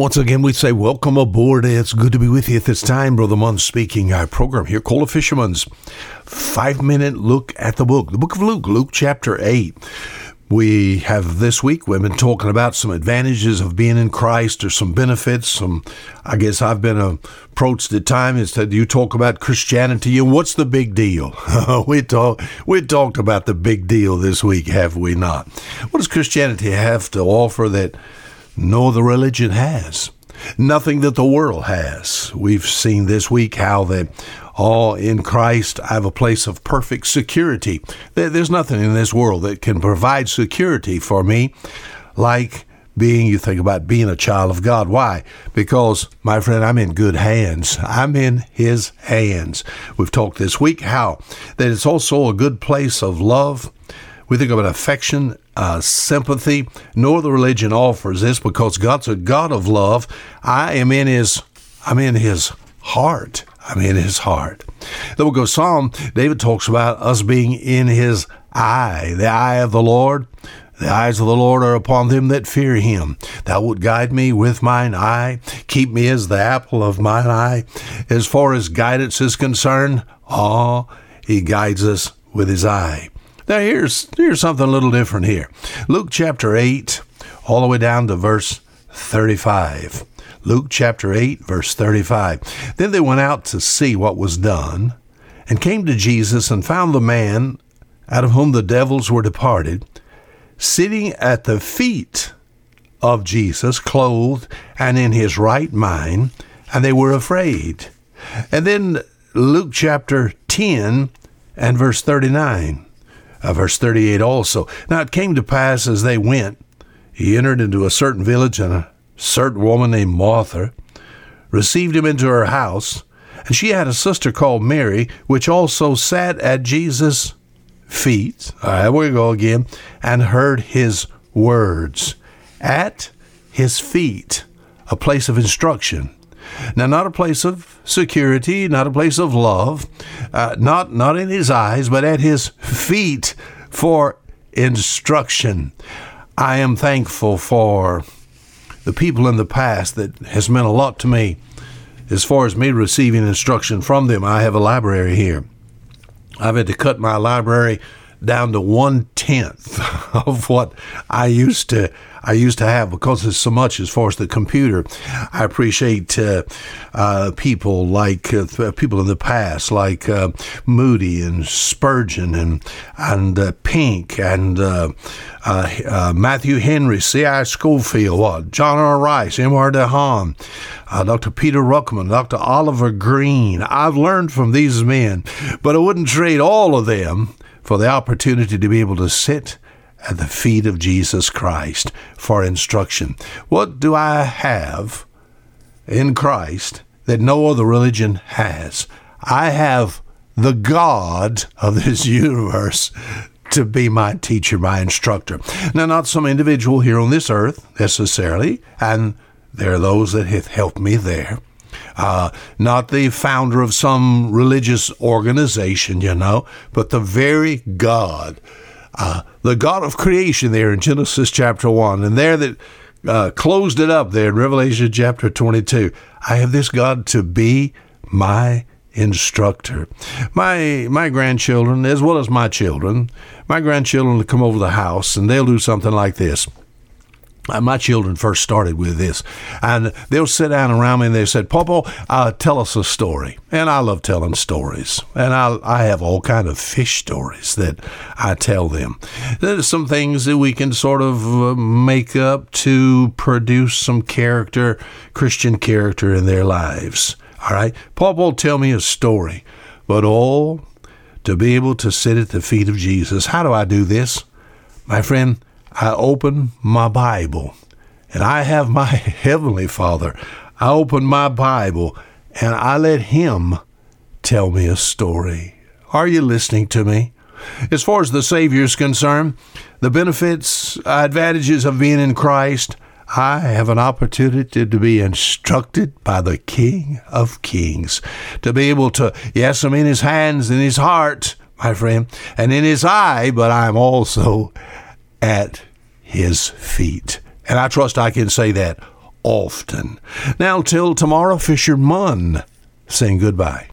once again, we say welcome aboard. It's good to be with you at this time. Brother Munn speaking. Our program here, Call of Fisherman's five minute look at the book, the book of Luke, Luke chapter 8. We have this week, we've been talking about some advantages of being in Christ or some benefits. Some, I guess I've been approached at times that you talk about Christianity and what's the big deal? we talk, we talked about the big deal this week, have we not? What does Christianity have to offer that no other religion has? Nothing that the world has. We've seen this week how that all in Christ, I have a place of perfect security. There's nothing in this world that can provide security for me like being, you think about being a child of God. Why? Because, my friend, I'm in good hands. I'm in His hands. We've talked this week how that it's also a good place of love. We think about affection, uh, sympathy. No other religion offers this because God's a God of love. I am in His, I'm in His heart. I mean, his heart. Then we'll go Psalm. David talks about us being in his eye, the eye of the Lord. The eyes of the Lord are upon them that fear him. Thou wilt guide me with mine eye, keep me as the apple of mine eye. As far as guidance is concerned, ah, he guides us with his eye. Now here's here's something a little different here. Luke chapter 8, all the way down to verse 35. Luke chapter 8, verse 35. Then they went out to see what was done, and came to Jesus and found the man out of whom the devils were departed, sitting at the feet of Jesus, clothed and in his right mind, and they were afraid. And then Luke chapter 10 and verse 39, uh, verse 38 also. Now it came to pass as they went, he entered into a certain village, and a certain woman named Martha received him into her house, and she had a sister called Mary, which also sat at Jesus' feet. All right, we go again, and heard his words at his feet, a place of instruction. Now, not a place of security, not a place of love, uh, not not in his eyes, but at his feet for instruction. I am thankful for the people in the past that has meant a lot to me as far as me receiving instruction from them. I have a library here. I've had to cut my library down to one tenth of what I used to I used to have because it's so much as far as the computer. I appreciate uh, uh, people like uh, people in the past, like uh, Moody and Spurgeon and and uh, Pink and uh, Matthew Henry, C.I. Scofield, what John R. Rice, M.R. DeHaan, Dr. Peter Ruckman, Dr. Oliver Greene. I've learned from these men, but I wouldn't trade all of them for the opportunity to be able to sit at the feet of Jesus Christ for instruction. What do I have in Christ that no other religion has? I have the God of this universe to be my teacher, my instructor. Now, not some individual here on this earth necessarily, and there are those that have helped me there uh, not the founder of some religious organization, you know, but the very God, uh, the God of creation there in Genesis chapter 1. And there that uh, closed it up there in Revelation chapter 22. I have this God to be my instructor. My my grandchildren, as well as my children, my grandchildren will come over the house and they'll do something like this. My children first started with this, and they'll sit down around me and they said, "Popo, uh, tell us a story." And I love telling stories, and I I have all kind of fish stories that I tell them. There's some things that we can sort of uh, make up to produce some character, Christian character in their lives. All right, Popo, tell me a story, but all to be able to sit at the feet of Jesus. How do I do this, my friend? I open my Bible and I have my Heavenly Father. I open my Bible and I let Him tell me a story. Are you listening to me? As far as the Savior is concerned, the benefits, uh, advantages of being in Christ, I have an opportunity to be instructed by the King of Kings, to be able to, yes, I'm in His hands, in His heart, my friend, and in His eye, but I'm also at his feet. And I trust I can say that often. Now, till tomorrow, Fisher Munn saying goodbye.